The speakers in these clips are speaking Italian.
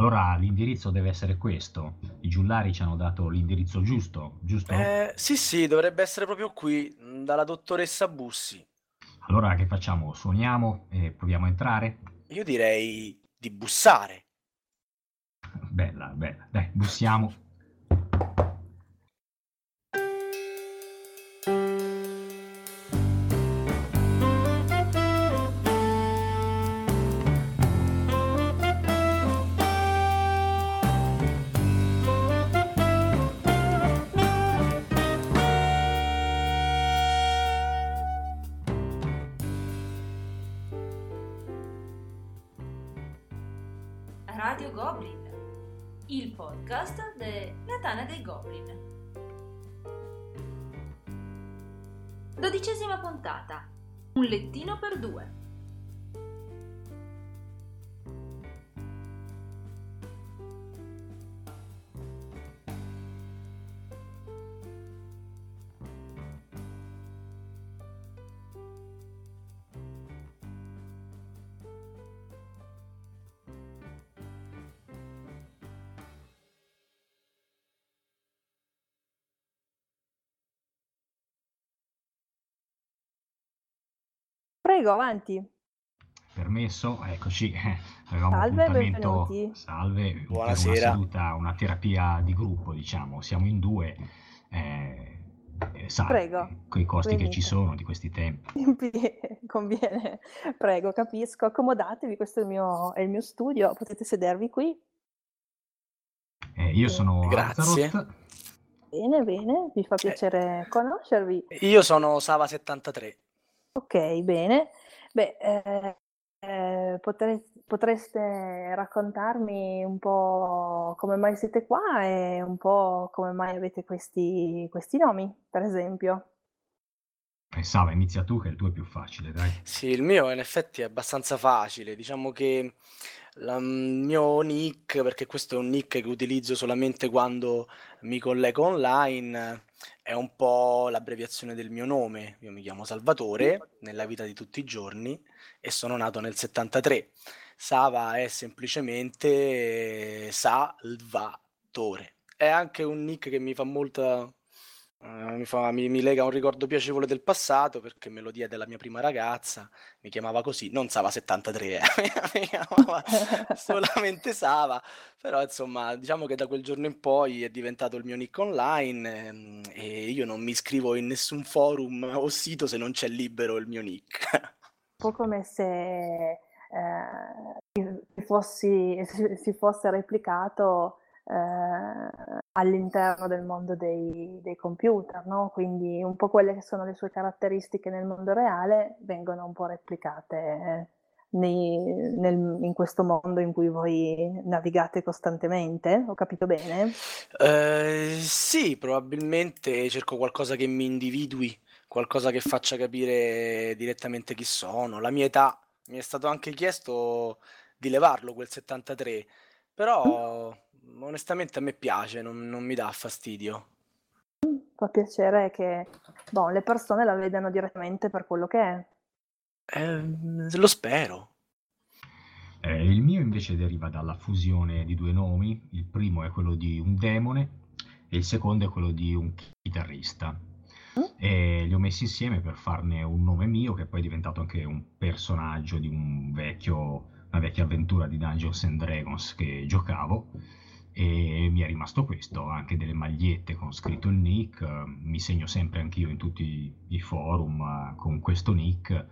Allora l'indirizzo deve essere questo. I giullari ci hanno dato l'indirizzo giusto, giusto? Eh, sì, sì, dovrebbe essere proprio qui, mh, dalla dottoressa Bussi. Allora che facciamo? Suoniamo e proviamo a entrare? Io direi di bussare. Bella, bella. Dai, bussiamo. Puntata. Un lettino per due. Prego, avanti. Permesso? Eccoci. Avevamo Salve, appuntamento. benvenuti. Salve, per una Buonasera. seduta, una terapia di gruppo, diciamo. Siamo in due. Eh, eh, sai, Prego, con i costi che ci venite. sono di questi tempi. Conviene. Prego, capisco. Accomodatevi, questo è il mio, è il mio studio, potete sedervi qui. Eh, io sono Grazie. Azaroth. Bene, bene, mi fa piacere conoscervi. Io sono Sava73. Ok, bene. Beh, eh, eh, potre- potreste raccontarmi un po' come mai siete qua e un po' come mai avete questi, questi nomi, per esempio. Pensava, inizia tu che il tuo è più facile, dai. Sì, il mio in effetti è abbastanza facile. Diciamo che la- il mio nick, perché questo è un nick che utilizzo solamente quando mi collego online, è un po' l'abbreviazione del mio nome. Io mi chiamo Salvatore nella vita di tutti i giorni e sono nato nel 73. Sava è semplicemente Salvatore. È anche un nick che mi fa molta eh, mi, fa- mi- mi lega un ricordo piacevole del passato perché me lo diede la mia prima ragazza, mi chiamava così, non Sava 73, eh, mi chiamava solamente Sava, però insomma diciamo che da quel giorno in poi è diventato il mio nick online ehm, e io non mi iscrivo in nessun forum o sito se non c'è libero il mio nick. Un po' come se eh, si, fossi- si- si fosse replicato eh, all'interno del mondo dei, dei computer, no? Quindi un po' quelle che sono le sue caratteristiche nel mondo reale vengono un po' replicate eh, nei- nel- in questo mondo in cui voi navigate costantemente. Ho capito bene? Eh, sì, probabilmente cerco qualcosa che mi individui, qualcosa che faccia capire direttamente chi sono. La mia età, mi è stato anche chiesto di levarlo quel 73, però onestamente a me piace, non, non mi dà fastidio. Fa piacere che boh, le persone la vedano direttamente per quello che è. Eh, lo spero. Eh, il mio invece deriva dalla fusione di due nomi. Il primo è quello di un demone e il secondo è quello di un chitarrista. Mm? E li ho messi insieme per farne un nome mio, che poi è diventato anche un personaggio di un vecchio, una vecchia avventura di Dungeons and Dragons che giocavo. E mi è rimasto questo, anche delle magliette con scritto il nick. Mi segno sempre anch'io in tutti i forum eh, con questo nick. eh,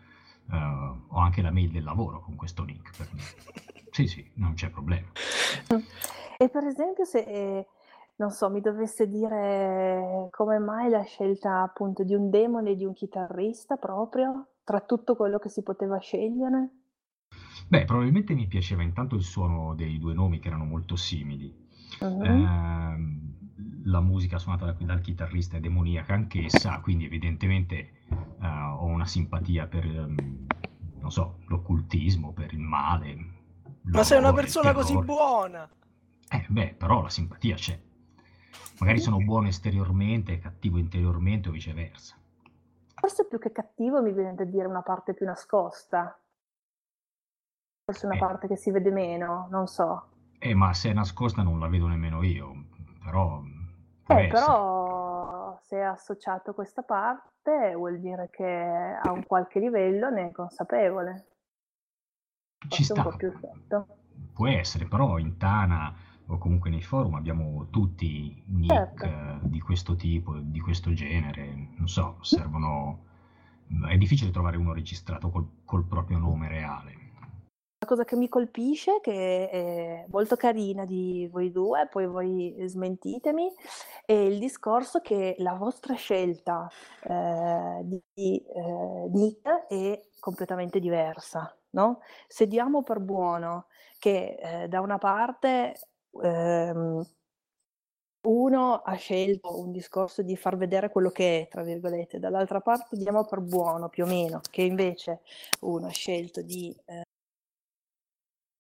ho anche la mail del lavoro con questo nick. Sì, sì, non c'è problema. E per esempio, se eh, non so, mi dovesse dire come mai la scelta appunto di un demone e di un chitarrista proprio, tra tutto quello che si poteva scegliere? Beh, probabilmente mi piaceva intanto il suono dei due nomi che erano molto simili. Mhm. Ehm, la musica suonata da- dal chitarrista è demoniaca anch'essa, quindi evidentemente eh, ho una simpatia per, ehm, non so, l'occultismo, per il male. Ma sei una persona così buona! Eh, beh, però la simpatia c'è. Magari sono buono esteriormente e cattivo interiormente o viceversa. Forse più che cattivo mi viene da dire una parte più nascosta. Forse una Eh. parte che si vede meno, non so. Eh, ma se è nascosta non la vedo nemmeno io, però... Eh, però se è associato questa parte vuol dire che a un qualche livello ne è consapevole. Ci sta. un po' più sotto. Può essere, però in Tana o comunque nei forum abbiamo tutti nick certo. Eh, di questo tipo, di questo genere, non so, servono... È difficile trovare uno registrato col, col proprio nome reale. Cosa che mi colpisce, che è molto carina di voi due, poi voi smentitemi, è il discorso che la vostra scelta eh, di eh, nick è completamente diversa. No? Se diamo per buono che eh, da una parte ehm, uno ha scelto un discorso di far vedere quello che è, tra virgolette, dall'altra parte diamo per buono più o meno che invece uno ha scelto di, eh,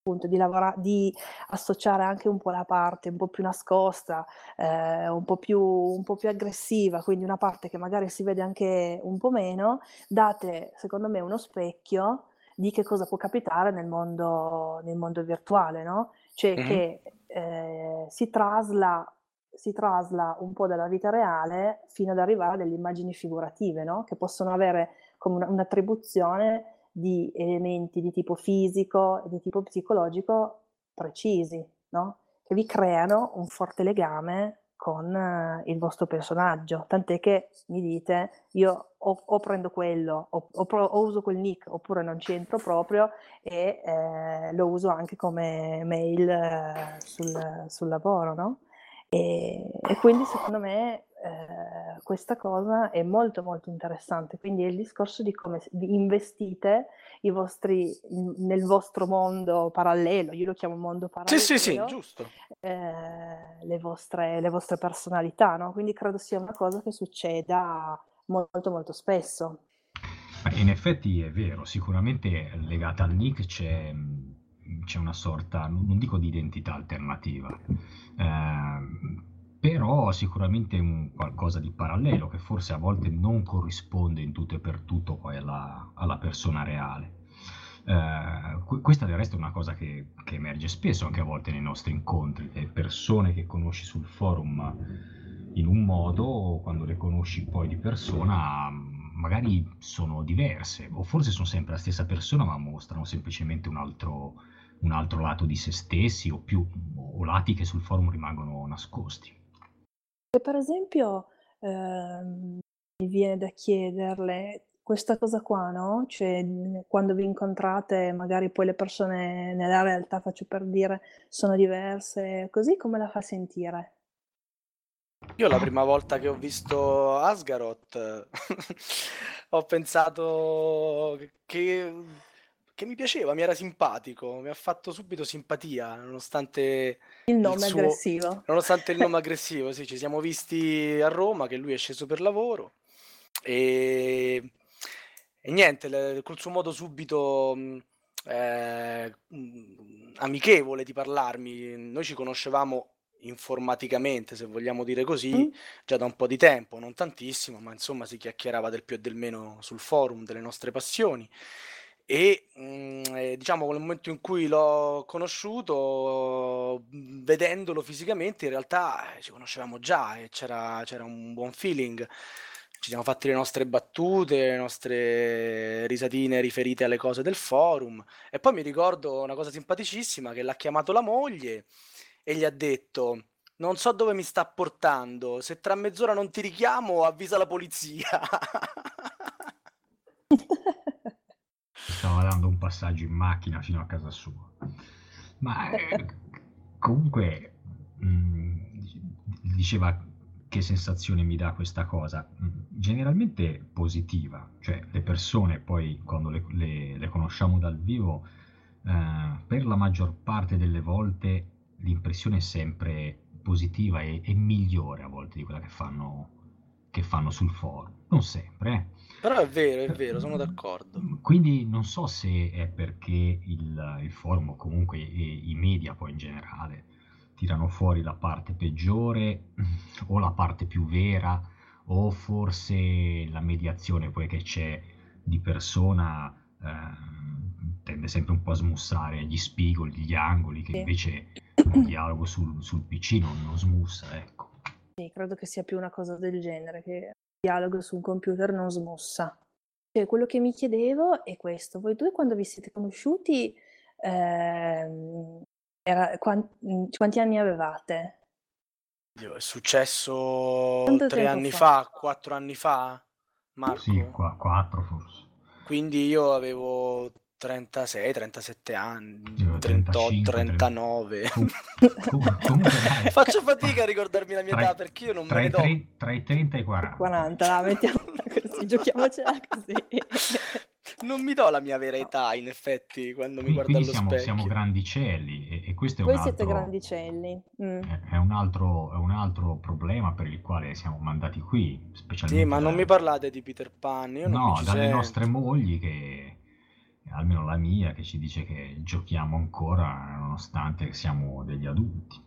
appunto, di, lavorare, di associare anche un po' la parte un po' più nascosta, eh, un, po più, un po' più aggressiva, quindi una parte che magari si vede anche un po' meno, date secondo me uno specchio di che cosa può capitare nel mondo, nel mondo virtuale, no? Cioè mm-hmm. che eh, si, trasla, si trasla un po' dalla vita reale fino ad arrivare a delle immagini figurative, no? Che possono avere come una, un'attribuzione di elementi di tipo fisico e di tipo psicologico precisi, no? Che vi creano un forte legame con eh, il vostro personaggio, tant'è che mi dite io o, o prendo quello o, o, o, uso quel nick oppure non c'entro proprio e eh, lo uso anche come mail eh, sul, sul, lavoro, no? E, e, quindi secondo me eh, questa cosa è molto molto interessante, quindi è il discorso di come investite i vostri, nel vostro mondo parallelo, io lo chiamo mondo parallelo. Sì, sì, sì, giusto. Eh, le, vostre, le vostre personalità, no? Quindi credo sia una cosa che succeda molto molto spesso. In effetti è vero, sicuramente legata al nick c'è, c'è una sorta, non dico di identità alternativa, eh, però sicuramente un qualcosa di parallelo che forse a volte non corrisponde in tutto e per tutto poi alla, alla persona reale. Uh, questa del resto è una cosa che, che, emerge spesso anche a volte nei nostri incontri, le persone che conosci sul forum in un modo, quando le conosci poi di persona, magari sono diverse, o forse sono sempre la stessa persona, ma mostrano semplicemente un altro, un altro lato di se stessi, o più, o lati che sul forum rimangono nascosti. E per esempio, ehm, mi viene da chiederle questa cosa qua, no, cioè, quando vi incontrate magari poi le persone nella realtà, faccio per dire, sono diverse, così come la fa sentire? Io la prima volta che ho visto Asgaroth ho pensato che che mi piaceva, mi era simpatico, mi ha fatto subito simpatia, nonostante il nome il suo, aggressivo. Nonostante il nome aggressivo, sì, ci siamo visti a Roma, che lui è sceso per lavoro e, e niente, le, col suo modo subito eh, amichevole di parlarmi, noi ci conoscevamo informaticamente, se vogliamo dire così, mm. già da un po' di tempo, non tantissimo, ma insomma si chiacchierava del più e del meno sul forum delle nostre passioni e mh, eh, diciamo nel momento in cui l'ho conosciuto, vedendolo fisicamente, in realtà eh, ci conoscevamo già e c'era, c'era un buon feeling. Ci siamo fatti le nostre battute, le nostre risatine riferite alle cose del forum. E poi mi ricordo una cosa simpaticissima che l'ha chiamato la moglie e gli ha detto: Non so dove mi sta portando, se tra mezz'ora non ti richiamo, avvisa la polizia. stava dando un passaggio in macchina fino a casa sua. Ma eh, comunque mh, mm, diceva che sensazione mi dà questa cosa? Mm, generalmente positiva, cioè le persone poi quando le, le, le conosciamo dal vivo, eh, per la maggior parte delle volte l'impressione è sempre positiva e, e migliore a volte di quella che fanno, che fanno sul forum. Non sempre, eh però è vero, è vero, sono d'accordo. Quindi non so se è perché il, il forum o comunque i, i media poi in generale tirano fuori la parte peggiore o la parte più vera o forse la mediazione poi che c'è di persona eh, tende sempre un po' a smussare gli spigoli, gli angoli, che Sì. invece un dialogo sul, sul PC non, non smussa, ecco. Sì, credo che sia più una cosa del genere, che dialogo su un computer non smussa. Cioè, quello che mi chiedevo è questo, voi due quando vi siete conosciuti, ehm, era- quan- quanti anni avevate? Dio, È successo Quanto tre anni fa? fa, quattro anni fa, Marco? Sì, qua, quattro forse. Quindi io avevo 36, 37 anni, Io 38, 35, 39. Com- com-. Faccio fatica a ricordarmi la mia Tra i- età perché io non me tra ne i do. tre- Tra i 30 e i 40. 40, la mettiamola così, giochiamocela così. Non mi do la mia vera età, in effetti, quando mi Qui- guardo Quindi allo siamo, siamo specchio. grandicelli e, e questo è Voi un siete altro, grandicelli. mm. è- è un altro, è un altro problema per il quale siamo mandati qui, specialmente Sì, ma non da- mi parlate di Peter Pan, io non mi no, dalle sento. nostre mogli che, almeno la mia, che ci dice che giochiamo ancora nonostante siamo degli adulti.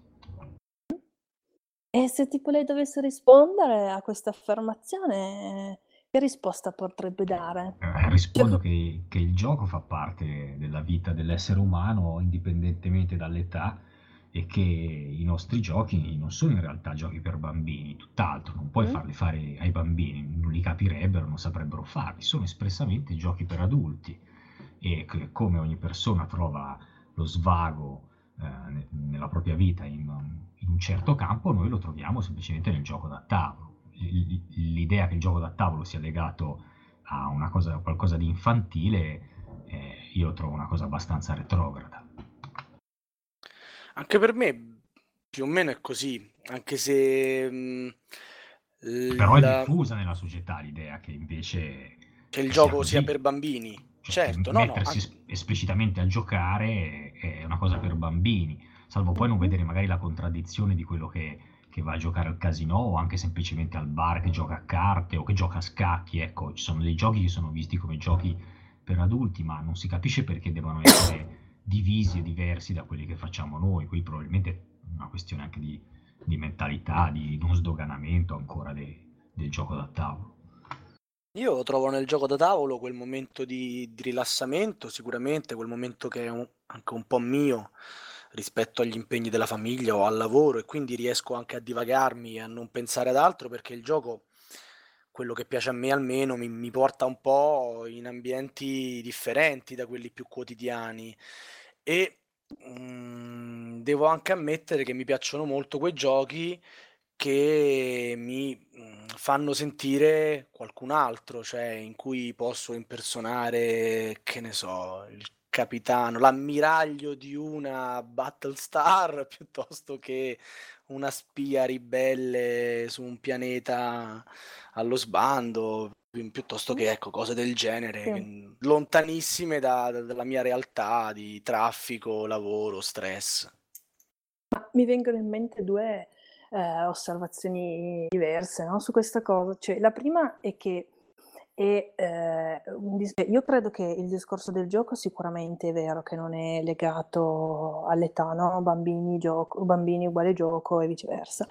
E se tipo lei dovesse rispondere a questa affermazione, che risposta potrebbe dare? Eh, rispondo Cioè, che, che il gioco fa parte della vita dell'essere umano indipendentemente dall'età e che i nostri giochi non sono in realtà giochi per bambini, tutt'altro, non puoi Mm. farli fare ai bambini, non li capirebbero, non saprebbero farli, sono espressamente giochi per adulti e che come ogni persona trova lo svago eh, ne- nella propria vita in, in un certo campo, noi lo troviamo semplicemente nel gioco da tavolo. L'idea che il gioco da tavolo sia legato a una cosa, qualcosa di infantile, eh, io trovo una cosa abbastanza retrograda. Anche per me più o meno è così, anche se mh, Però è la- diffusa nella società l'idea che invece che il sia gioco sia così. per bambini. Certo, no, no, mettersi an- es- esplicitamente a giocare è una cosa per bambini, salvo poi non vedere magari la contraddizione di quello che, che va a giocare al casino o anche semplicemente al bar che gioca a carte o che gioca a scacchi. Ecco, ci sono dei giochi che sono visti come giochi per adulti, ma non si capisce perché devono essere divisi e diversi da quelli che facciamo noi. Qui probabilmente è una questione anche di, di mentalità, di non sdoganamento ancora de- del gioco da tavolo. Io trovo nel gioco da tavolo quel momento di, di rilassamento, sicuramente, quel momento che è un- anche un po' mio rispetto agli impegni della famiglia o al lavoro e quindi riesco anche a divagarmi, a non pensare ad altro perché il gioco, quello che piace a me almeno, mi, mi porta un po' in ambienti differenti da quelli più quotidiani. E mm, devo anche ammettere che mi piacciono molto quei giochi che mi mm, fanno sentire qualcun altro, cioè in cui posso impersonare, che ne so, il capitano, l'ammiraglio di una Battlestar piuttosto che una spia ribelle su un pianeta allo sbando, pi- piuttosto che ecco, cose del genere, Sì. che- lontanissime da- da- dalla mia realtà di traffico, lavoro, stress. Mi vengono in mente due eh, osservazioni diverse, no, su questa cosa. Cioè, la prima è che è, eh, dis- io credo che il discorso del gioco sicuramente è vero che non è legato all'età, no? Bambini, gioco, bambini uguale gioco e viceversa,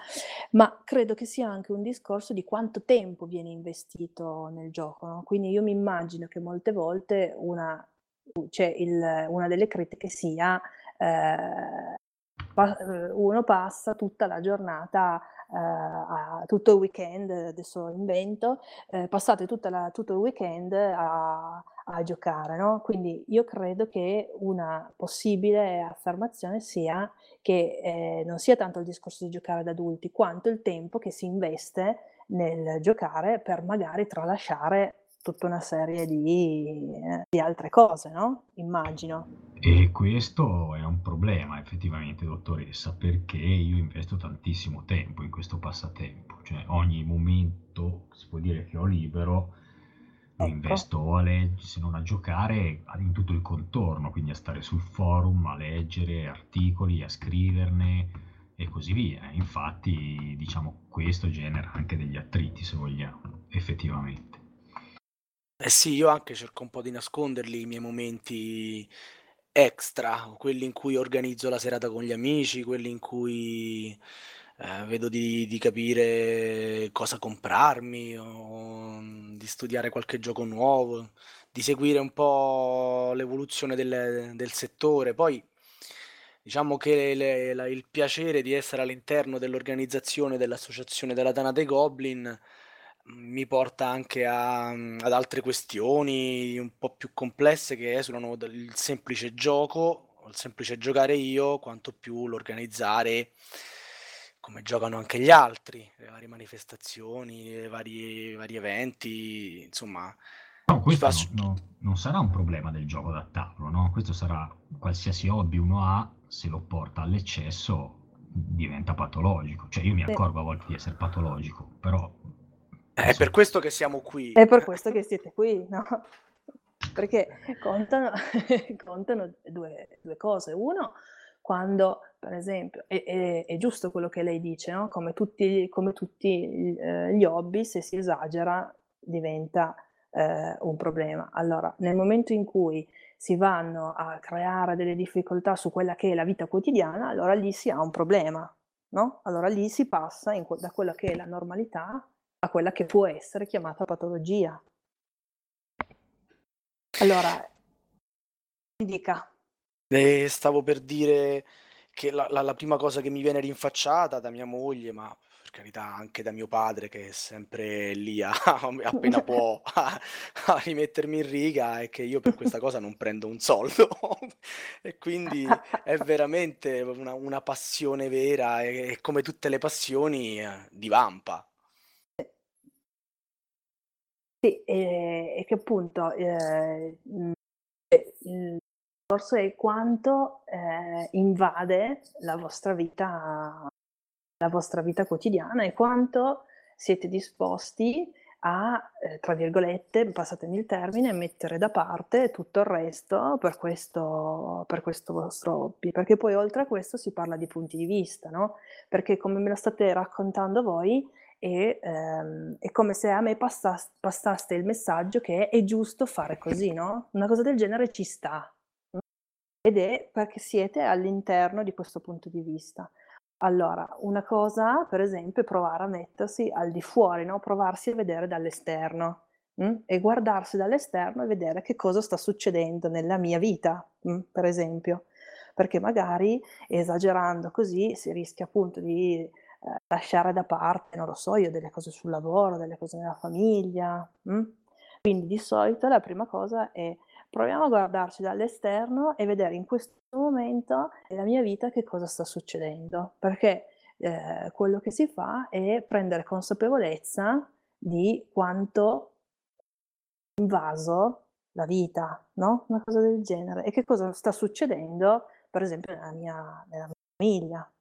ma credo che sia anche un discorso di quanto tempo viene investito nel gioco, no? Quindi io mi immagino che molte volte una, cioè il- una delle critiche sia eh, pa- eh, uno passa tutta la giornata, eh, tutto il weekend, adesso invento, eh, passate la- tutto il weekend a, a giocare, no? Quindi io credo che una possibile affermazione sia che eh, non sia tanto il discorso di giocare da adulti, quanto il tempo che si investe nel giocare per magari tralasciare tutta una serie di, eh, di altre cose, no? Immagino. E questo è un problema effettivamente, dottoressa, perché io investo tantissimo tempo in questo passatempo, cioè ogni momento, si può dire che ho libero, lo Ecco. investo a leggere, se non a giocare, in tutto il contorno, quindi a stare sul forum, a leggere articoli, a scriverne e così via. Infatti, diciamo, questo genera anche degli attriti, se vogliamo, effettivamente. Eh sì, io anche cerco un po' di nasconderli i miei momenti extra, quelli in cui organizzo la serata con gli amici, quelli in cui eh, vedo di, di capire cosa comprarmi o mm, di studiare qualche gioco nuovo. di seguire un po' l'evoluzione del, del settore. Poi diciamo che le, la, il piacere di essere all'interno dell'organizzazione dell'associazione della Tana dei Goblin mi porta anche a, ad altre questioni un po' più complesse che esulano dal semplice gioco, il semplice giocare io, quanto più l'organizzare come giocano anche gli altri, le varie manifestazioni, i vari, vari eventi, insomma. No, questo fa... no, no, non sarà un problema del gioco da tavolo, no? Questo sarà qualsiasi hobby uno ha, se lo porta all'eccesso diventa patologico. Cioè io mi accorgo a volte di essere patologico, però... È per questo che siamo qui. È per questo che siete qui, no? Perché contano, contano due, due cose. Uno, quando per esempio, è, è, è, giusto quello che lei dice, no? come, tutti, come tutti eh, gli hobby, se si esagera diventa eh, un problema. Allora, nel momento in cui si vanno a creare delle difficoltà su quella che è la vita quotidiana, allora lì si ha un problema, no? Allora lì si passa in, da quella che è la normalità a quella che può essere chiamata patologia. Allora, dica. Eh, stavo per dire che la, la, la prima cosa che mi viene rinfacciata da mia moglie, ma per carità anche da mio padre che è sempre lì a, appena può a, a rimettermi in riga, è che io per questa cosa non prendo un soldo e quindi è veramente una, una passione vera e, e, come tutte le passioni eh, divampa. Sì, e, e che appunto eh, il discorso è quanto eh, invade la vostra vita, la vostra vita quotidiana e quanto siete disposti a, eh, tra virgolette, passatemi il termine, mettere da parte tutto il resto per questo, per questo vostro hobby. Perché poi oltre a questo si parla di punti di vista, no? Perché come me lo state raccontando voi, è, ehm, è come se a me passaste, passaste il messaggio che è giusto fare così, no? Una cosa del genere ci sta, ed è perché siete all'interno di questo punto di vista. Allora, una cosa, per esempio, è provare a mettersi al di fuori, no? provarsi a vedere dall'esterno mh? Mm? e guardarsi dall'esterno e vedere che cosa sta succedendo nella mia vita, mh? Mm, per esempio. Perché magari esagerando così si rischia appunto di lasciare da parte, non lo so io, delle cose sul lavoro, delle cose nella famiglia. Mh? Mm? Quindi di solito la prima cosa è proviamo a guardarci dall'esterno e vedere in questo momento nella mia vita che cosa sta succedendo, perché eh, quello che si fa è prendere consapevolezza di quanto invaso la vita, no? Una cosa del genere. E che cosa sta succedendo, per esempio, nella mia, nella mia famiglia.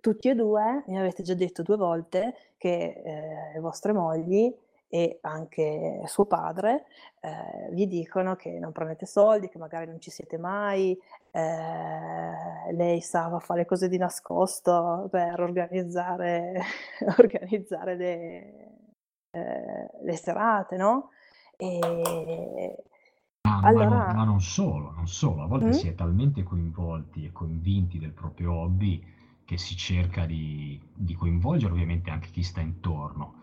Tutti e due mi avete già detto due volte che eh, le vostre mogli e anche suo padre eh, vi dicono che non prendete soldi, che magari non ci siete mai, eh, lei sa fare cose di nascosto per organizzare, organizzare le, eh, le, serate, no? E, Ah, allora... ma, non, ma, non, solo, non solo, a volte mm? si è talmente coinvolti e convinti del proprio hobby che si cerca di, di coinvolgere ovviamente anche chi sta intorno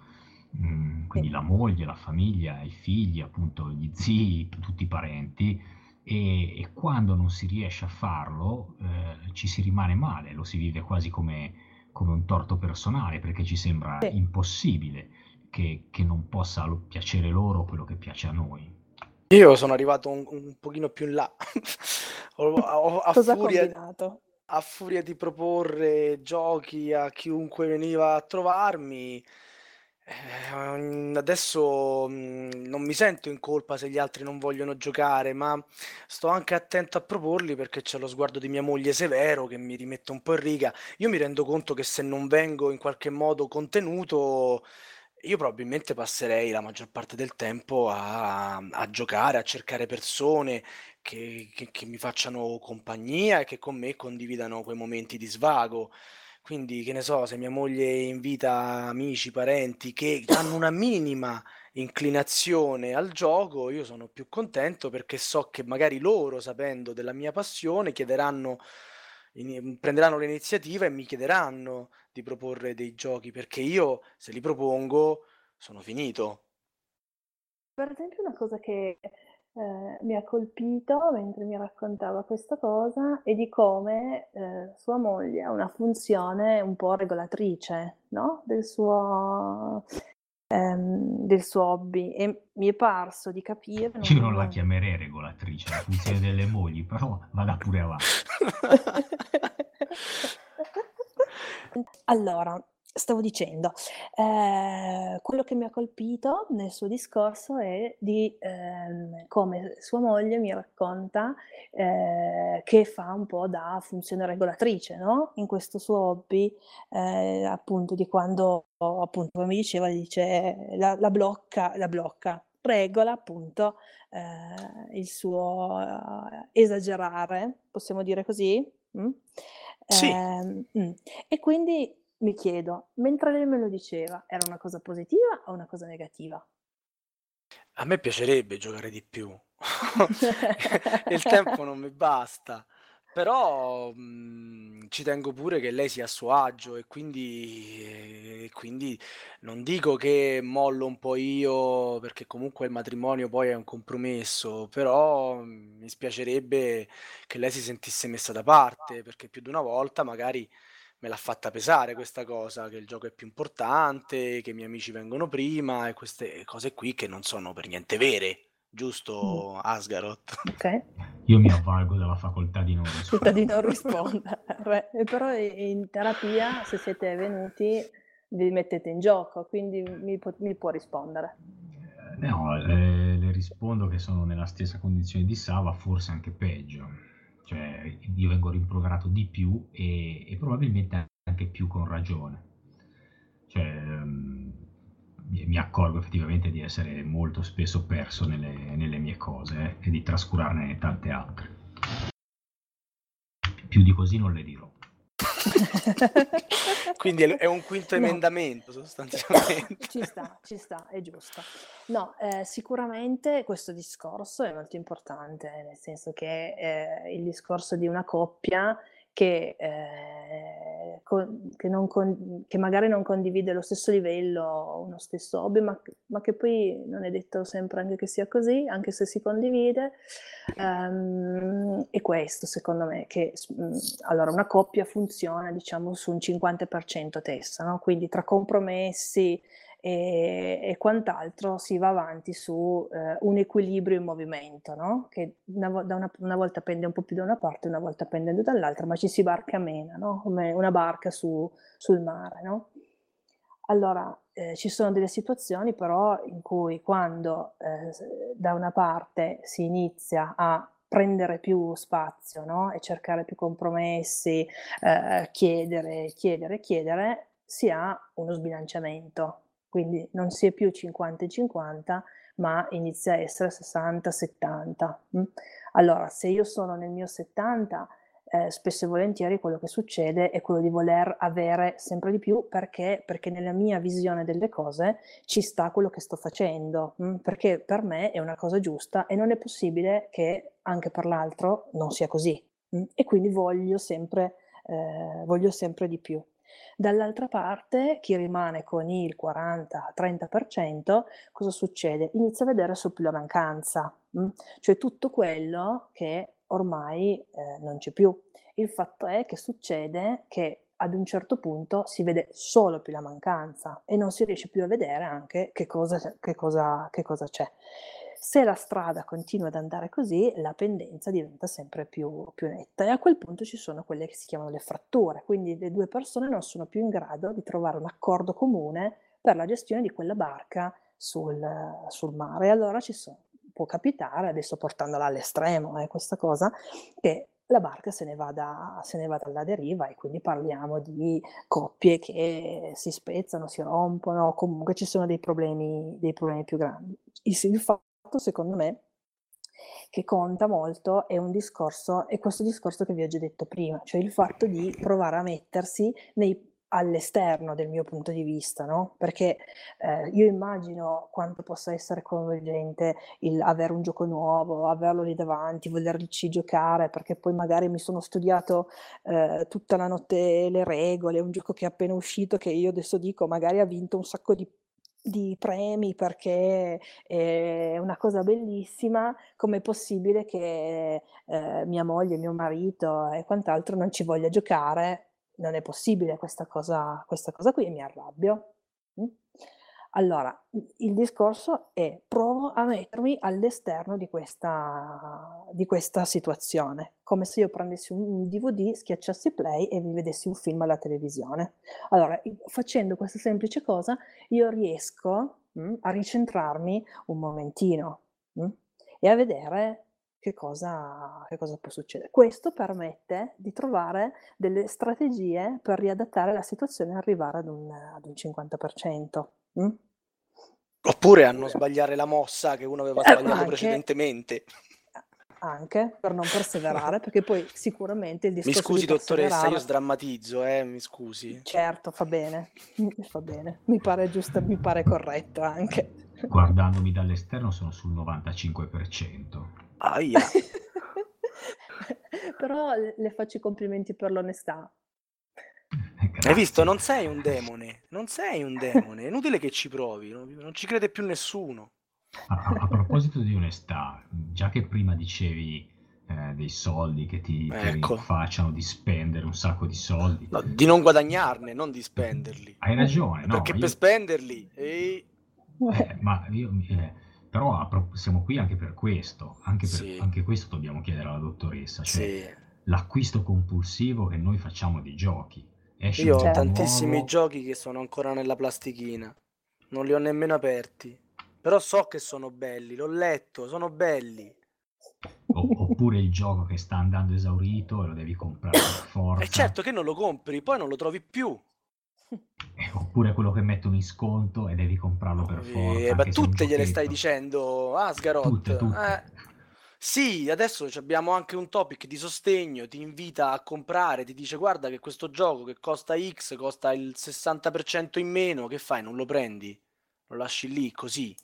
Mm, quindi la moglie, la famiglia, i figli, appunto gli zii, tutti i parenti, e, e quando non si riesce a farlo eh, ci si rimane male, lo si vive quasi come, come un torto personale perché ci sembra sì. impossibile che, che, non possa piacere loro quello che piace a noi. Io sono arrivato un, un pochino più in là. ho, ho, a, furia, a furia di proporre giochi a chiunque veniva a trovarmi, eh, adesso mh, non mi sento in colpa se gli altri non vogliono giocare, ma sto anche attento a proporli perché c'è lo sguardo di mia moglie severo che mi rimette un po' in riga. Io mi rendo conto che se non vengo in qualche modo contenuto, io probabilmente passerei la maggior parte del tempo a, a giocare, a cercare persone che, che, che mi facciano compagnia e che con me condividano quei momenti di svago. Quindi, che ne so, se mia moglie invita amici, parenti che hanno una minima inclinazione al gioco, io sono più contento perché so che magari loro, sapendo della mia passione, chiederanno, in- prenderanno l'iniziativa e mi chiederanno di proporre dei giochi, perché io se li propongo sono finito. Per esempio una cosa che eh, mi ha colpito mentre mi raccontava questa cosa e di come eh, sua moglie ha una funzione un po' regolatrice no? del, suo, ehm, del suo hobby e mi è parso di capire... Io non la chiamerei regolatrice, la funzione delle mogli, però vada pure avanti. allora, Stavo dicendo, ehm, quello che mi ha colpito nel suo discorso è di, ehm, come sua moglie mi racconta, ehm, che fa un po' da funzione regolatrice, no, in questo suo hobby, ehm, appunto di quando appunto come mi diceva, dice la la blocca la blocca, regola appunto, ehm, il suo uh, esagerare, possiamo dire così? Mh? Sì. Ehm, mh. E quindi mi chiedo, mentre lei me lo diceva, era una cosa positiva o una cosa negativa? A me piacerebbe giocare di più. Il tempo non mi basta. Però, mhmm, ci tengo pure che lei sia a suo agio e quindi e quindi non dico che mollo un po' io, perché comunque il matrimonio poi è un compromesso, però, mhmm, mi spiacerebbe che lei si sentisse messa da parte, perché più di una volta magari me l'ha fatta pesare questa cosa, che il gioco è più importante, che i miei amici vengono prima e queste cose qui che non sono per niente vere, giusto Mm. Asgaroth? Ok. Io mi avvalgo della facoltà di non rispondere. Di non rispondere. Però in terapia, se siete venuti, vi mettete in gioco, quindi mi, pu- mi può rispondere. Eh, No, le, le rispondo che sono nella stessa condizione di Sava, forse anche peggio. Cioè, io vengo rimproverato di più e, e probabilmente anche più con ragione. Cioè, mi mi accorgo effettivamente di essere molto spesso perso nelle, nelle mie cose eh, e di trascurarne tante altre. Più di così non le dirò. Quindi è un quinto No. emendamento sostanzialmente. Ci sta, ci sta, è giusto. No, eh, sicuramente questo discorso è molto importante, nel senso che eh, il discorso di una coppia che, eh, con- che con- che magari non condivide lo stesso livello, uno stesso hobby, ma, ma che poi non è detto sempre anche che sia così, anche se si condivide. Ehm, è questo, secondo me, che mm, allora una coppia funziona, diciamo, su un 50% testa, no? Quindi tra compromessi e, e quant'altro si va avanti su eh, un equilibrio in movimento, no? Che una, una, una volta pende un po' più da una parte, una volta pende dall'altra, ma ci si barca meno, no? Come una barca su- sul mare, no? Allora, eh, ci sono delle situazioni però in cui quando eh, da una parte si inizia a prendere più spazio, no? E cercare più compromessi, eh, chiedere, chiedere, chiedere, si ha uno sbilanciamento. Quindi non si è più 50 e 50, ma inizia a essere 60-70. mm? Allora, se io sono nel mio 70, eh, spesso e volentieri quello che succede è quello di voler avere sempre di più perché, perché nella mia visione delle cose ci sta quello che sto facendo, mm? perché per me è una cosa giusta e non è possibile che anche per l'altro non sia così. mm? E quindi voglio sempre, eh, voglio sempre di più. Dall'altra parte, chi rimane con il 40-30%, cosa succede? Inizia a vedere su più la mancanza, mm? cioè tutto quello che ormai eh, non c'è più. Il fatto è che succede che ad un certo punto si vede solo più la mancanza e non si riesce più a vedere anche che cosa, che cosa, che cosa c'è. Se la strada continua ad andare così, la pendenza diventa sempre più, più netta e a quel punto ci sono quelle che si chiamano le fratture, quindi le due persone non sono più in grado di trovare un accordo comune per la gestione di quella barca sul, sul mare. Allora ci sono, può capitare, adesso portandola all'estremo, eh, questa cosa, che la barca se ne, vada, se ne vada alla deriva e quindi parliamo di coppie che si spezzano, si rompono, comunque ci sono dei problemi, dei problemi più grandi. Il, il secondo me, che conta molto è un discorso, è questo discorso che vi ho già detto prima, cioè il fatto di provare a mettersi nei all'esterno del mio punto di vista, no? Perché eh, io immagino quanto possa essere coinvolgente il avere un gioco nuovo, averlo lì davanti, volerci giocare, perché poi magari mi sono studiato eh, tutta la notte le regole, un gioco che è appena uscito, che io adesso dico magari ha vinto un sacco di di premi perché è una cosa bellissima, com'è possibile che eh, mia moglie, mio marito e quant'altro non ci voglia giocare? Non è possibile questa cosa, questa cosa qui e mi arrabbio. Allora, il discorso è provo a mettermi all'esterno di questa, di questa situazione, come se io prendessi un DVD, schiacciassi play e vi vedessi un film alla televisione. Allora, facendo questa semplice cosa, io riesco mh, mm, a ricentrarmi un momentino mh, mm, e a vedere che cosa, che cosa, può succedere. Questo permette di trovare delle strategie per riadattare la situazione e arrivare ad un, ad un 50%. Mm? Oppure a non sbagliare la mossa che uno aveva eh, sbagliato anche, precedentemente. Anche per non perseverare, perché poi sicuramente il discorso Mi scusi, dottoressa, io sdrammatizzo, eh, mi scusi. Certo, fa bene, fa bene, mi pare giusto, mi pare corretto anche. Guardandomi dall'esterno sono sul 95%. Aia. Però le faccio i complimenti per l'onestà, hai visto? Non sei un demone, non sei un demone, è inutile che ci provi, non, non ci crede più nessuno. A, a, a, proposito di onestà, già che prima dicevi eh, dei soldi che ti, ecco. facciano di spendere un sacco di soldi, no, di non guadagnarne, non di spenderli. Hai ragione, no, perché io... per spenderli. E... Eh, ma io, eh, però siamo qui anche per questo, anche, per, sì. anche questo dobbiamo chiedere alla dottoressa, cioè sì. l'acquisto compulsivo che noi facciamo di giochi Esce Io ho tantissimi nuovo. giochi che sono ancora nella plastichina, non li ho nemmeno aperti. Però so che sono belli, l'ho letto, sono belli. oppure il gioco che sta andando esaurito e lo devi comprare per forza. E certo che non lo compri, poi non lo trovi più. Eh, oppure quello che mettono in sconto e devi comprarlo per forza. Eh, ma tutte gliele stai dicendo, Asgarot. Tutte, tutte. Eh. Sì, adesso abbiamo anche un topic di sostegno, ti invita a comprare, ti dice guarda che questo gioco che costa X costa il 60% in meno, che fai? Non lo prendi? Lo lasci lì così?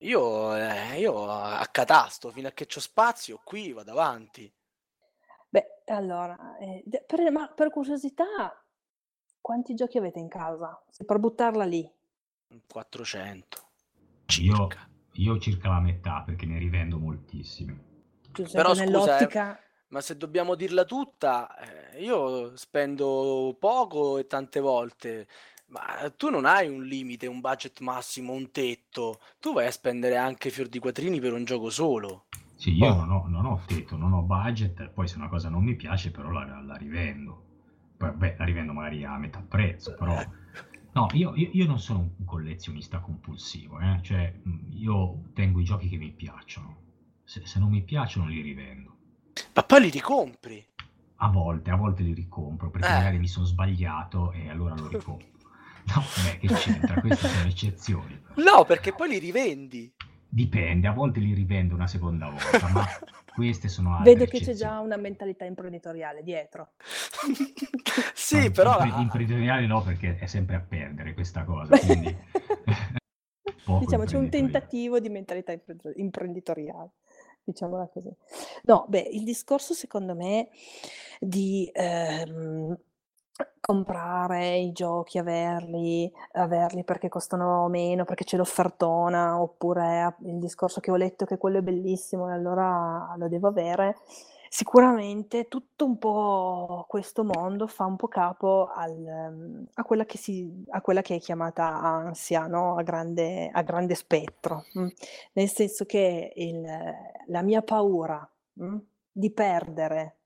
Io, eh, io a catasto, fino a che c'ho spazio, qui vado avanti. Beh, allora, eh, per, ma per curiosità, quanti giochi avete in casa? Se per buttarla lì. 400. Circa. Io io circa la metà perché ne rivendo moltissimi. Giuseppe, Però scusa, eh, ma se dobbiamo dirla tutta, eh, io spendo poco e tante volte, ma tu non hai un limite, un budget massimo, un tetto. Tu vai a spendere anche fior di quattrini per un gioco solo. Sì, io oh. non, ho, non, ho, tetto, non ho budget, poi se una cosa non mi piace però la, la rivendo. Poi, beh, la rivendo magari a metà prezzo, però... No, io, io, io non sono un collezionista compulsivo, eh? cioè io tengo i giochi che mi piacciono. Se, se non mi piacciono li rivendo. Ma poi li ricompri? A volte, a volte li ricompro perché eh. magari mi sono sbagliato e allora lo ricompro. No, beh, che c'entra? Queste sono eccezioni. No, perché poi li rivendi. Dipende, a volte li rivendo una seconda volta, ma queste sono altre Vedo che c'è già una mentalità imprenditoriale dietro. sì, no, però... Imprenditoriale no, perché è sempre a perdere questa cosa, quindi... diciamo, c'è un tentativo di mentalità imprenditoriale diciamola così. No, beh, il discorso secondo me di ehm, Comprare i giochi, averli averli perché costano meno, perché c'è l'offertona, oppure il discorso che ho letto che quello è bellissimo e allora lo devo avere. Sicuramente tutto un po' questo mondo fa un po' capo al a quella che si a quella che è chiamata ansia, no, a grande a grande spettro, mh. Nel senso che il la mia paura, mh, di perdere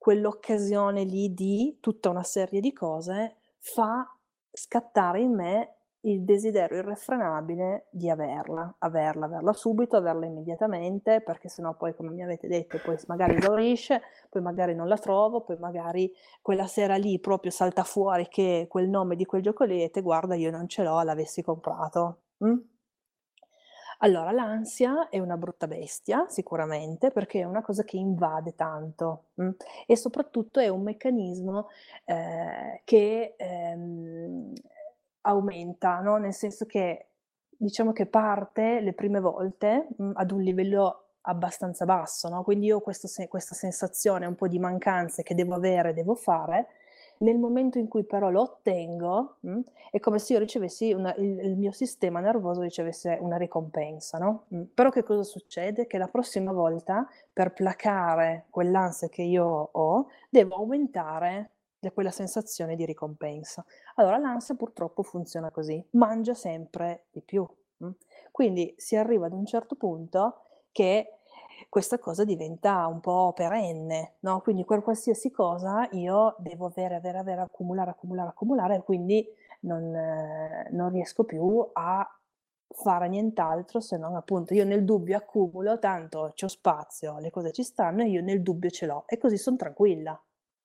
quell'occasione lì di tutta una serie di cose fa scattare in me il desiderio irrefrenabile di averla, averla, averla subito, averla immediatamente, perché sennò poi, come mi avete detto, poi magari esaurisce, poi magari non la trovo, poi magari quella sera lì proprio salta fuori che quel nome di quel gioco lì guarda, io non ce l'ho, l'avessi comprato. Mm? Allora, l'ansia è una brutta bestia, sicuramente, perché è una cosa che invade tanto mh? Mm, e soprattutto è un meccanismo eh, che ehm, aumenta, no? nel senso che diciamo che parte le prime volte mh, mm, ad un livello abbastanza basso, no? quindi io questo, questa sensazione un po' di mancanze che devo avere, devo fare, Nel momento in cui però lo ottengo, mh, è come se io ricevessi una, il, il, mio sistema nervoso ricevesse una ricompensa, no? Mh. Però che cosa succede? Che la prossima volta, per placare quell'ansia che io ho, devo aumentare quella sensazione di ricompensa. Allora l'ansia purtroppo funziona così, mangia sempre di più. Mh. Quindi si arriva ad un certo punto che questa cosa diventa un po' perenne, no? Quindi per qualsiasi cosa io devo avere, avere, avere, accumulare, accumulare, accumulare e quindi non, eh, non riesco più a fare nient'altro se non appunto io nel dubbio accumulo, tanto c'ho spazio, le cose ci stanno e io nel dubbio ce l'ho e così sono tranquilla.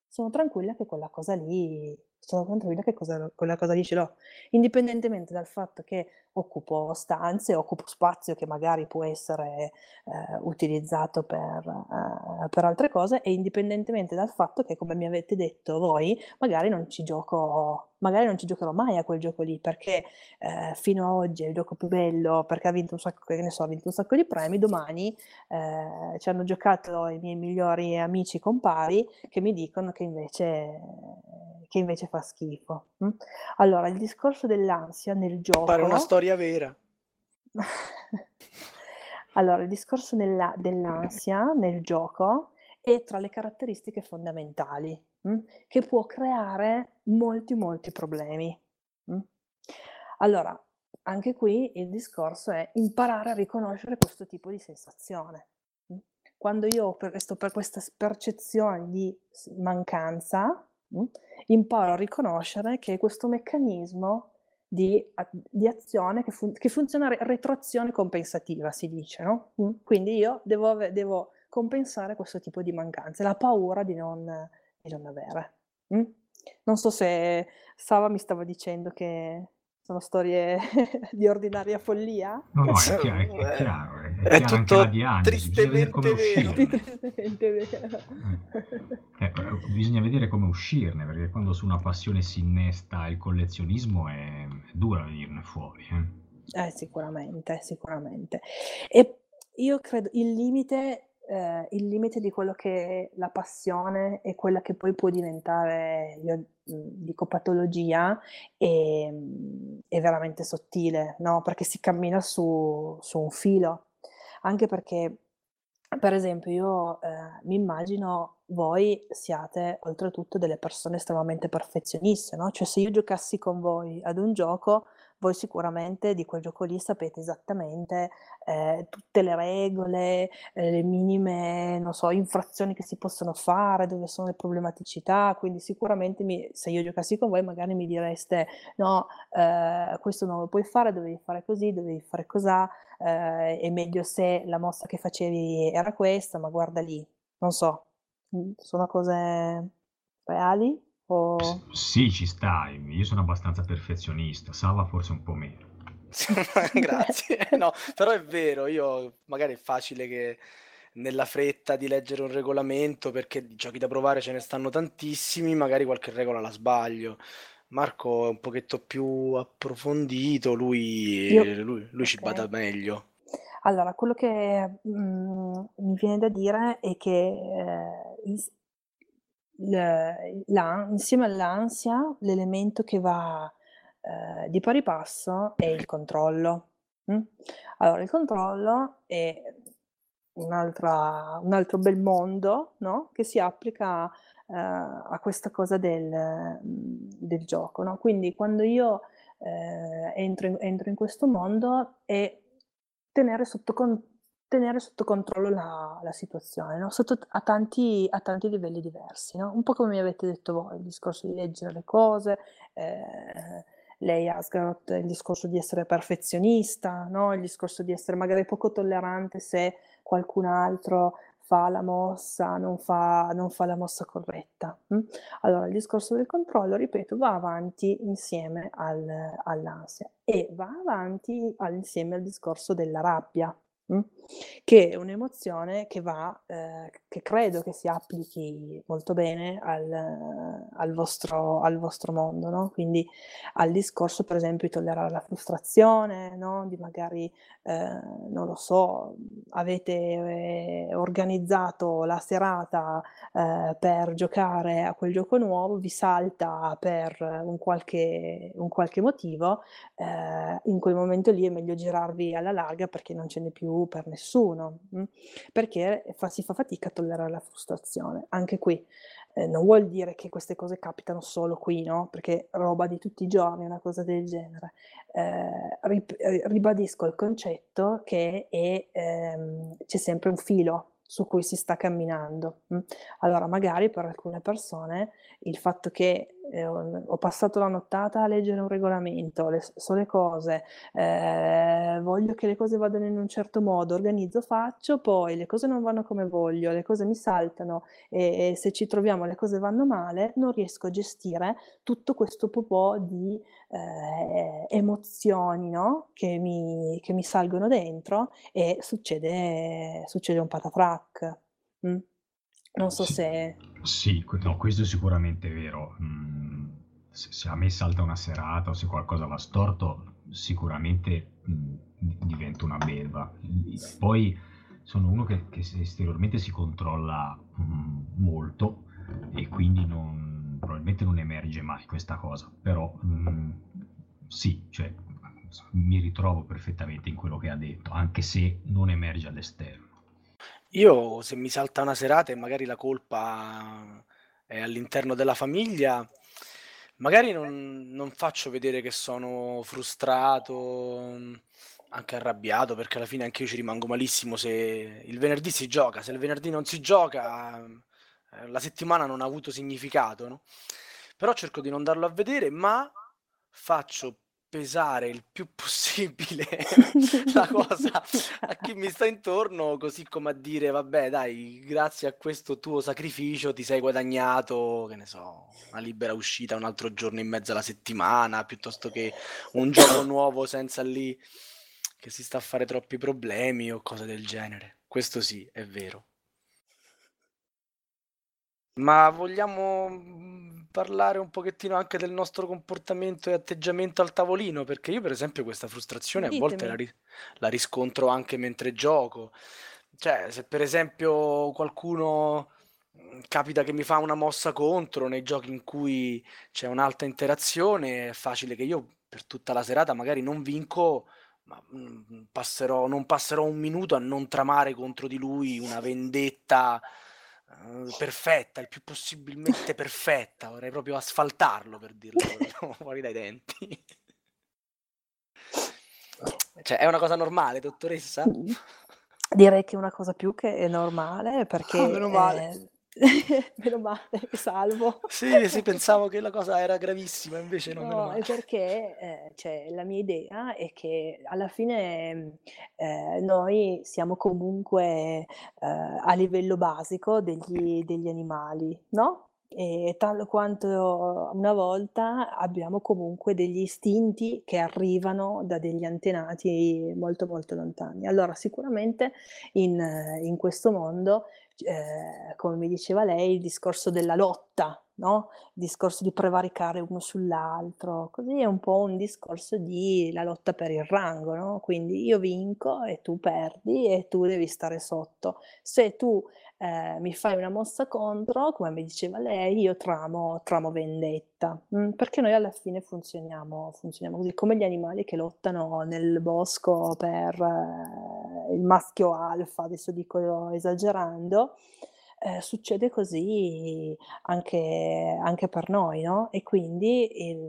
Sono tranquilla che quella cosa lì sono tranquilla che cosa, quella cosa lì ce l'ho, indipendentemente dal fatto che occupo stanze, occupo spazio che magari può essere eh, utilizzato per, eh, per, altre cose e indipendentemente dal fatto che, come mi avete detto voi, magari non ci gioco, magari non ci giocherò mai a quel gioco lì perché eh, fino a oggi è il gioco più bello perché ha vinto un sacco, so, ha vinto un sacco di premi, domani eh, ci hanno giocato i miei migliori amici compari che mi dicono che invece che invece fa schifo. Mm? Allora, il discorso dell'ansia nel gioco... Pare una storia vera. allora, il discorso nella, dell'ansia nel gioco è tra le caratteristiche fondamentali mm? che può creare molti, molti problemi. Mm? Allora, anche qui il discorso è imparare a riconoscere questo tipo di sensazione. Quando io per, per questa percezione di mancanza? Imparo a riconoscere che questo meccanismo di, di azione che, fun- che funziona re- retroazione compensativa, si dice, no? Quindi io devo, devo, compensare questo tipo di mancanze, la paura di non, di non avere. Mh? Non so se Sava mi stava dicendo che sono storie di ordinaria follia? No, no, è chiaro, è, è chiaro, è, è, è tutto tristemente vero. tristemente vero. Eh, bisogna vedere come uscirne, perché quando su una passione si innesta il collezionismo è, è dura venirne fuori. Eh. eh, sicuramente, sicuramente. E io credo il limite eh, il limite di quello che è la passione e quella che poi può diventare, io dico patologia, è, è veramente sottile, no? Perché si cammina su, su, un filo. Anche perché, per esempio, io eh, mi immagino voi siate oltretutto delle persone estremamente perfezioniste, no? Cioè se io giocassi con voi ad un gioco, voi sicuramente di quel gioco lì sapete esattamente eh, tutte le regole, eh, le minime, non so, infrazioni che si possono fare, dove sono le problematicità, quindi sicuramente mi, se io giocassi con voi magari mi direste no, eh, questo non lo puoi fare, dovevi fare così, dovevi fare cos'ha, eh, è meglio se la mossa che facevi era questa, ma guarda lì, non so, mm, sono cose reali? O... Sì, ci stai. Io sono abbastanza perfezionista, Sava forse un po' meno. Grazie. No, però è vero, io magari è facile che nella fretta di leggere un regolamento, perché di giochi da provare ce ne stanno tantissimi, magari qualche regola la sbaglio. Marco è un pochetto più approfondito, lui, io... lui, lui ci bada meglio. Allora, quello che mh, mm, mi viene da dire è che eh, insieme all'ansia, l'elemento che va eh, di pari passo è il controllo. Mm? Allora, il controllo è un altro bel mondo no? che si applica eh, a questa cosa del, del gioco. No? Quindi quando io eh, entro, in, entro, in, questo mondo è tenere sotto controllo tenere sotto controllo la, la situazione, no? sotto, a, tanti, a, tanti, livelli diversi, no? un po' come mi avete detto voi, il discorso di leggere le cose, eh, lei Asgaroth, il discorso di essere perfezionista, no? il discorso di essere magari poco tollerante se qualcun altro fa la mossa, non fa, non fa la mossa corretta. Hm? Allora, il discorso del controllo, ripeto, va avanti insieme al, all'ansia e va avanti insieme al discorso della rabbia. Hm? che è un'emozione che va, eh, che credo che si applichi molto bene al, al, vostro, al vostro, mondo, no? quindi al discorso per esempio di tollerare la frustrazione, no? di magari, eh, non lo so, avete eh, organizzato la serata eh, per giocare a quel gioco nuovo, vi salta per un qualche, un qualche motivo, eh, in quel momento lì è meglio girarvi alla larga perché non ce n'è più per nessuno? Mm? perché fa, si fa fatica a tollerare la frustrazione. Anche qui eh, non vuol dire che queste cose capitano solo qui, no? Perché roba di tutti i giorni, una cosa del genere. Eh, rip- ribadisco il concetto che è, ehm, c'è sempre un filo su cui si sta camminando. Mm. Allora, magari per alcune persone il fatto che eh, ho passato la nottata a leggere un regolamento, le, so le cose, eh, voglio che le cose vadano in un certo modo, organizzo, faccio, poi le cose non vanno come voglio, le cose mi saltano e, e se ci troviamo le cose vanno male, non riesco a gestire tutto questo po' di eh, emozioni no? che, mi, che, mi, salgono dentro e succede, succede un patafrac. Mm? Non so sì, se... Sì, no, questo è sicuramente vero. Mm, se, se, a me salta una serata o se qualcosa va storto, sicuramente mm, divento una belva. Poi sono uno che, che esteriormente si controlla mm, molto e quindi non, probabilmente non emerge mai questa cosa, però sì, cioè, mi ritrovo perfettamente in quello che ha detto, anche se non emerge all'esterno. Io se mi salta una serata e magari la colpa è all'interno della famiglia, magari non, non faccio vedere che sono frustrato, anche arrabbiato, perché alla fine anche io ci rimango malissimo se il venerdì si gioca, se il venerdì non si gioca, eh, la settimana non ha avuto significato, no? Però cerco di non darlo a vedere, ma faccio pesare il più possibile la cosa a chi mi sta intorno, così come a dire, vabbè, dai, grazie a questo tuo sacrificio ti sei guadagnato, che ne so, una libera uscita un altro giorno in mezzo alla settimana, piuttosto che un gioco nuovo senza lì che si sta a fare troppi problemi o cose del genere. Questo sì, è vero. Ma vogliamo mm, parlare un pochettino anche del nostro comportamento e atteggiamento al tavolino? Perché io, per esempio, questa frustrazione a volte la, ri- la riscontro anche mentre gioco. Cioè, se per esempio qualcuno mm, capita che mi fa una mossa contro nei giochi in cui c'è un'alta interazione, è facile che io per tutta la serata magari non vinco, ma mm, passerò, non passerò un minuto a non tramare contro di lui una vendetta Uhm, perfetta, il più possibilmente perfetta, vorrei proprio asfaltarlo per dirlo fuori dai denti. Cioè, è una cosa normale, dottoressa? Direi che è una cosa più che normale perché Ah, meno male. eh, Meno male, salvo. Sì, sì, pensavo che la cosa era gravissima, invece no, meno No, è male. perché, ehm, cioè, la mia idea è che alla fine, ehm, noi siamo comunque, ehm, a livello basico degli degli animali, no, e tal quanto una volta abbiamo comunque degli istinti che arrivano da degli antenati molto, molto lontani. Allora sicuramente in in questo mondo eh, come mi diceva lei, il discorso della lotta, no? il discorso di prevaricare uno sull'altro, così è un po' un discorso di la lotta per il rango, no? quindi io vinco e tu perdi e tu devi stare sotto. Se tu eh, mi fai una mossa contro, come mi diceva lei, io tramo, tramo vendetta, mm, perché noi alla fine funzioniamo, funzioniamo così, come gli animali che lottano nel bosco per eh, il maschio alfa, adesso dico esagerando, eh, succede così anche, anche, per noi, no? E quindi il,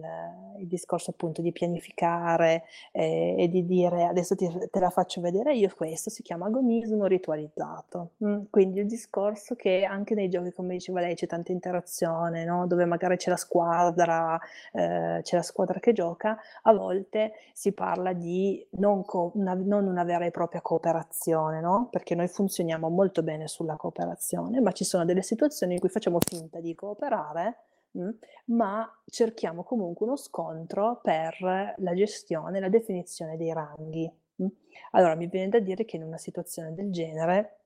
il discorso appunto di pianificare eh, e di dire adesso ti, te la faccio vedere io, questo si chiama agonismo ritualizzato. Mm, quindi il discorso che anche nei giochi, come diceva lei, c'è tanta interazione, no? Dove magari c'è la squadra, eh, c'è la squadra che gioca, a volte si parla di non, co- una, non una vera e propria cooperazione, no? Perché noi funzioniamo molto bene sulla cooperazione ma ci sono delle situazioni in cui facciamo finta di cooperare, mh, mm, ma cerchiamo comunque uno scontro per la gestione, la definizione dei ranghi. Mh. Allora mi viene da dire che in una situazione del genere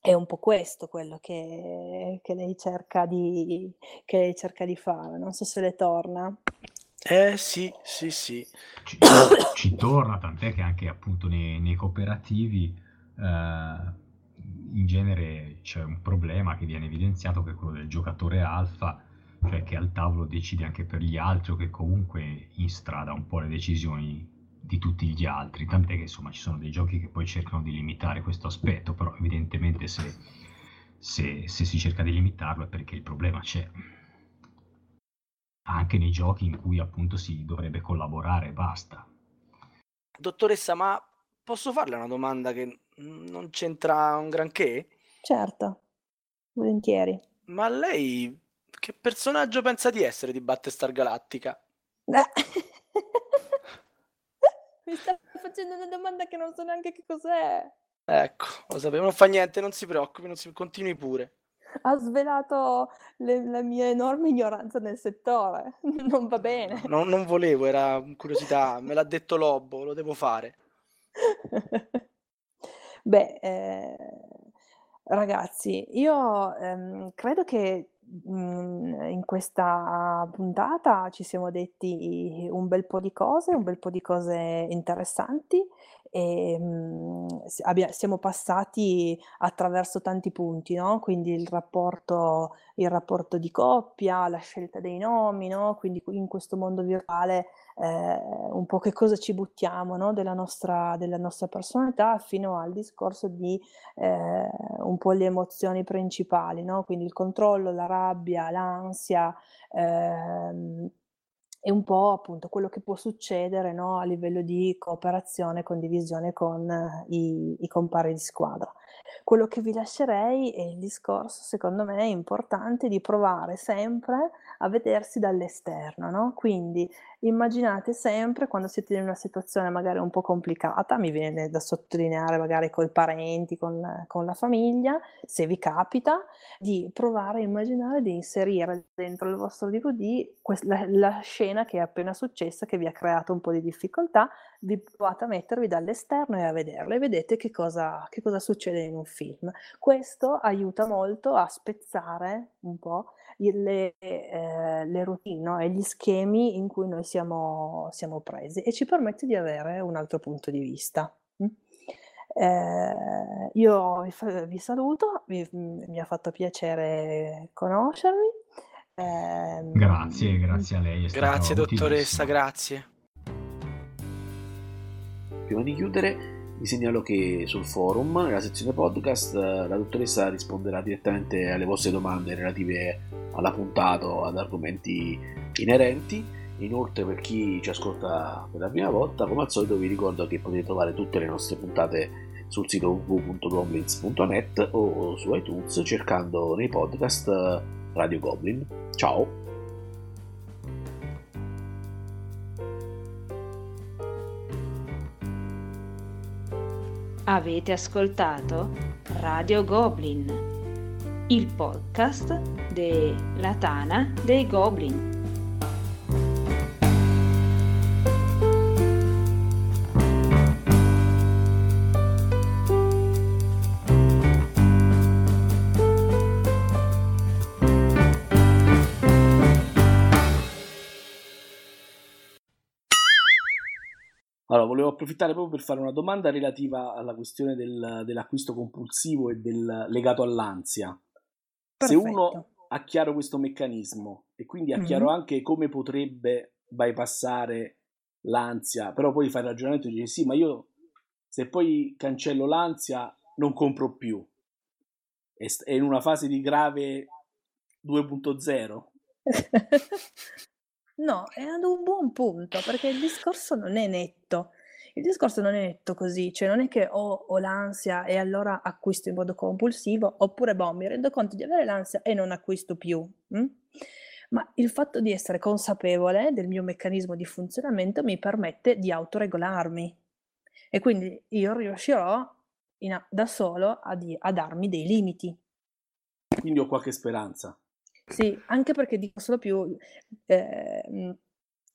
è un po' questo quello che che lei cerca di che lei cerca di fare. Non so se le torna. Eh sì, sì, sì. Ci ci torna, tant'è che anche appunto nei nei cooperativi, ehm, in genere c'è un problema che viene evidenziato che è quello del giocatore alfa, cioè che al tavolo decide anche per gli altri o che comunque instrada un po' le decisioni di tutti gli altri, tant'è che insomma ci sono dei giochi che poi cercano di limitare questo aspetto, però evidentemente se, se, se si cerca di limitarlo è perché il problema c'è. Anche nei giochi in cui appunto si dovrebbe collaborare basta. Dottoressa, ma posso farle una domanda che non c'entra un granché? Certo, volentieri. Ma lei che personaggio pensa di essere di Battlestar Galactica? Eh. Mi stai facendo una domanda che non so neanche che cos'è. Ecco, lo sapevo, non fa niente, non si preoccupi, non si... continui pure. Ha svelato le, la mia enorme ignoranza nel settore. Non va bene. No, non volevo, era curiosità, me l'ha detto Lobo, lo devo fare. Beh, eh, ragazzi, io ehm, credo che Mhmm, in questa puntata ci siamo detti un bel po' di cose, un bel po' di cose interessanti, ehm, s abbia siamo passati attraverso tanti punti, no, quindi il rapporto il rapporto di coppia, la scelta dei nomi, no, quindi in questo mondo virtuale, ehm, un po' che cosa ci buttiamo, no, della nostra della nostra personalità, fino al discorso di, ehm, un po' le emozioni principali, quindi il controllo, la rabbia, l'ansia, ehm, e un po' appunto quello che può succedere, no, a livello di cooperazione, condivisione con i i compari di squadra. Quello che vi lascerei è il discorso, secondo me, importante di provare sempre a vedersi dall'esterno, no, quindi immaginate sempre quando siete in una situazione magari un po' complicata, mi viene da sottolineare magari coi parenti, con con la famiglia, se vi capita, di provare a immaginare di inserire dentro il vostro DVD ques la la scena che è appena successa, che vi ha creato un po' di difficoltà, vi provate a mettervi dall'esterno e a vederla e vedete che cosa che cosa succede in un film. Questo aiuta molto a spezzare un po' le ehm, le routine, no, e gli schemi in cui noi siamo siamo presi e ci permette di avere un altro punto di vista, mh. Ehm, io vi saluto, vi mhmm, mi ha fatto piacere conoscervi. Ehm, Grazie, grazie a lei, Grazie dottoressa, grazie. Prima di chiudere, vi segnalo che sul forum, nella sezione podcast, la dottoressa risponderà direttamente alle vostre domande relative alla puntata o ad argomenti inerenti. Inoltre, per chi ci ascolta per la prima volta, come al solito vi ricordo che potete trovare tutte le nostre puntate sul sito www.goblins.net o su iTunes cercando nei podcast Radio Goblin. Ciao! Avete ascoltato Radio Goblin, il podcast della Tana dei Goblin. Allora, volevo approfittare proprio per fare una domanda relativa alla questione del- dell'acquisto compulsivo e del, legato all'ansia. Se Perfetto. uno ha chiaro questo meccanismo e quindi ha chiaro Mh-mh. anche come potrebbe bypassare l'ansia, però poi fa il ragionamento e dice sì, ma io se poi cancello l'ansia non compro più. È in una fase di grave 2.0. No, è ad un buon punto, perché il discorso non è netto. Il discorso non è netto così, cioè non è che ho, ho l'ansia e allora acquisto in modo compulsivo, oppure boh, mi rendo conto di avere l'ansia e non acquisto più. mm? Ma il fatto di essere consapevole del mio meccanismo di funzionamento mi permette di autoregolarmi e quindi io riuscirò a- da solo a, di- a darmi dei limiti. Quindi ho qualche speranza. Sì, anche perché dico solo più, ehm,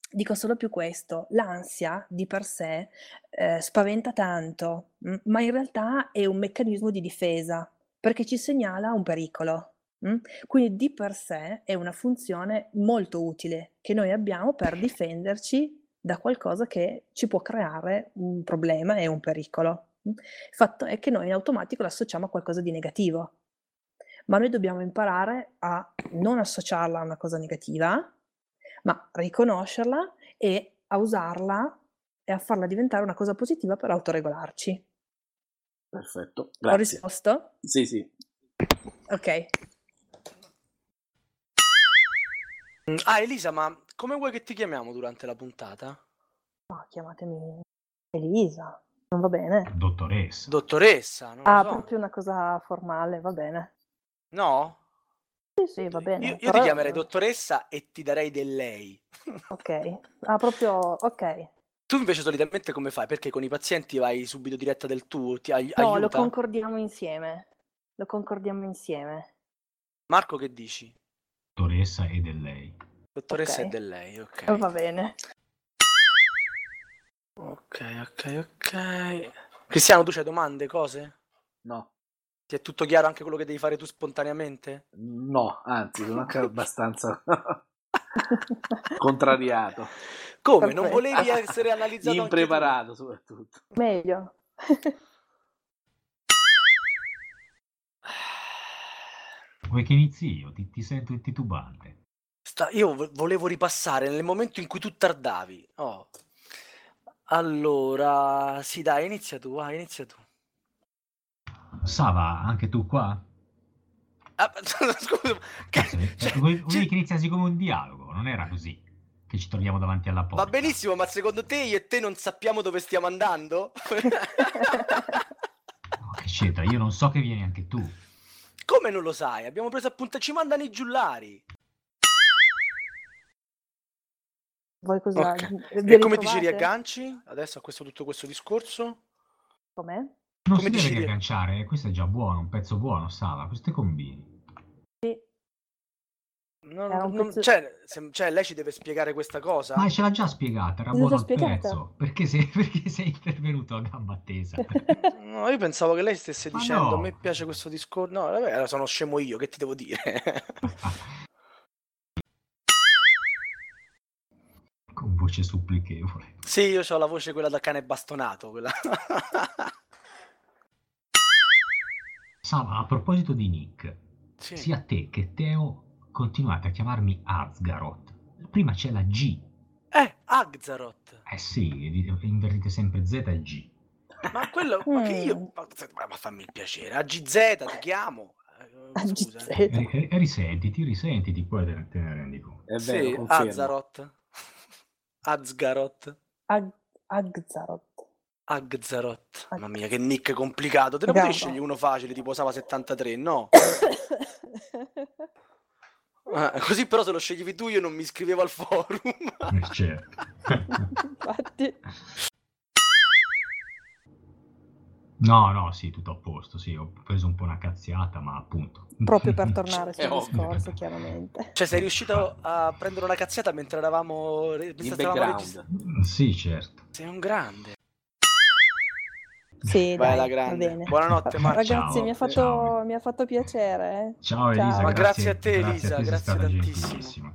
dico solo più questo, l'ansia di per sé eh, spaventa tanto, mh, ma in realtà è un meccanismo di difesa perché ci segnala un pericolo. mh? Quindi di per sé è una funzione molto utile che noi abbiamo per difenderci da qualcosa che ci può creare un problema e un pericolo. mh? Il fatto è che noi in automatico l'associamo a qualcosa di negativo, ma noi dobbiamo imparare a non associarla a una cosa negativa, ma riconoscerla e a usarla e a farla diventare una cosa positiva per autoregolarci. Perfetto, Ho grazie. risposto? Sì, sì. Ok. Ah, Elisa, ma come vuoi che ti chiamiamo durante la puntata? No, chiamatemi Elisa. Non va bene? Dottoressa. Dottoressa, non Ah, lo so. proprio una cosa formale, va bene. No? Sì, sì, va bene. Io, io ti però- chiamerei dottoressa e ti darei del lei. Ok. Ah, proprio... Ok. Tu invece solitamente come fai? Perché con i pazienti vai subito diretta del tu? Ti ai- No, lo aiuta? concordiamo insieme. Lo concordiamo insieme. Marco che dici? Dottoressa e del lei. Dottoressa Ok. e del lei, ok. Eh, Va bene. Ok, ok, ok. Cristiano, tu c'hai domande, cose? No, Ti è tutto chiaro anche quello che devi fare tu spontaneamente? no, anzi, sono anche abbastanza contrariato, Come? Non Perfetto. volevi essere analizzato impreparato soprattutto. Meglio. Vuoi che inizi io? Ti, ti sento titubante. Sta- io vo- volevo ripassare nel momento in cui tu tardavi. Oh. Allora, sì, dai, inizia tu, vai, inizia tu. Sava, anche tu qua? Ah, scusa, che- Cazzo, eh, cioè, volevi ci- che iniziassi come un dialogo, non era così che ci troviamo davanti alla porta. va benissimo, ma secondo te io e te non sappiamo dove stiamo andando? No, che c'entra? Io non so che vieni anche tu. Come non lo sai? Abbiamo preso appunto, ci mandano i giullari. Voi cosa... Ok. vi E come ti ci riagganci adesso a questo, tutto questo discorso? Com'è? Non Come si deve riagganciare, eh, questo è già buono, un pezzo buono, Sava, queste combini. Non- Era un non- pezzo- cioè, se- cioè, lei ci deve spiegare questa cosa? Ma ce l'ha già spiegata, era buono il pezzo. Perché sei, perché sei intervenuto a gamba tesa? No, io pensavo che lei stesse Ma dicendo no. a me piace questo discorso. No, vabbè, allora sono scemo io, che ti devo dire? Con voce supplichevole. sì, io ho la voce quella da cane bastonato. Quella... Sava, a proposito di Nick, Sì. sia te che Teo continuate a chiamarmi Azgaroth. Prima c'è la G. Eh, Agzaroth. Eh sì, invertite sempre Z e G. Ma quello, ma che io... Mm. Ma, ma fammi il piacere, AGZ ti chiamo. Eh, Scusa. E, e- e risentiti, risentiti, poi te, te ne rendi conto. È vero, Sì. Azzaroth. Azgaroth. Ag- Agzaroth. Agzaroth. Ag- Mamma mia, che nick complicato. Te ne potevi scegliere uno facile, tipo Sava 73, no? Eh, così però se lo sceglievi tu io non mi iscrivevo al forum. Eh, certo. Infatti. no, no, sì, tutto a posto, sì, ho preso un po' una cazziata, ma appunto. Proprio per tornare È sul ovvio. discorso, chiaramente. Cioè sei riuscito a prendere una cazziata mentre eravamo... mentre In background. registrando? Sì, certo. Sei un grande. Sì, Vai dai, alla va grande. bene. Buonanotte, Marco. Ragazzi, Ciao, mi, ha fatto, ciao. mi ha fatto piacere. eh. Ciao Elisa, Ciao. Ma grazie, grazie a te, grazie Elisa, grazie tantissimo.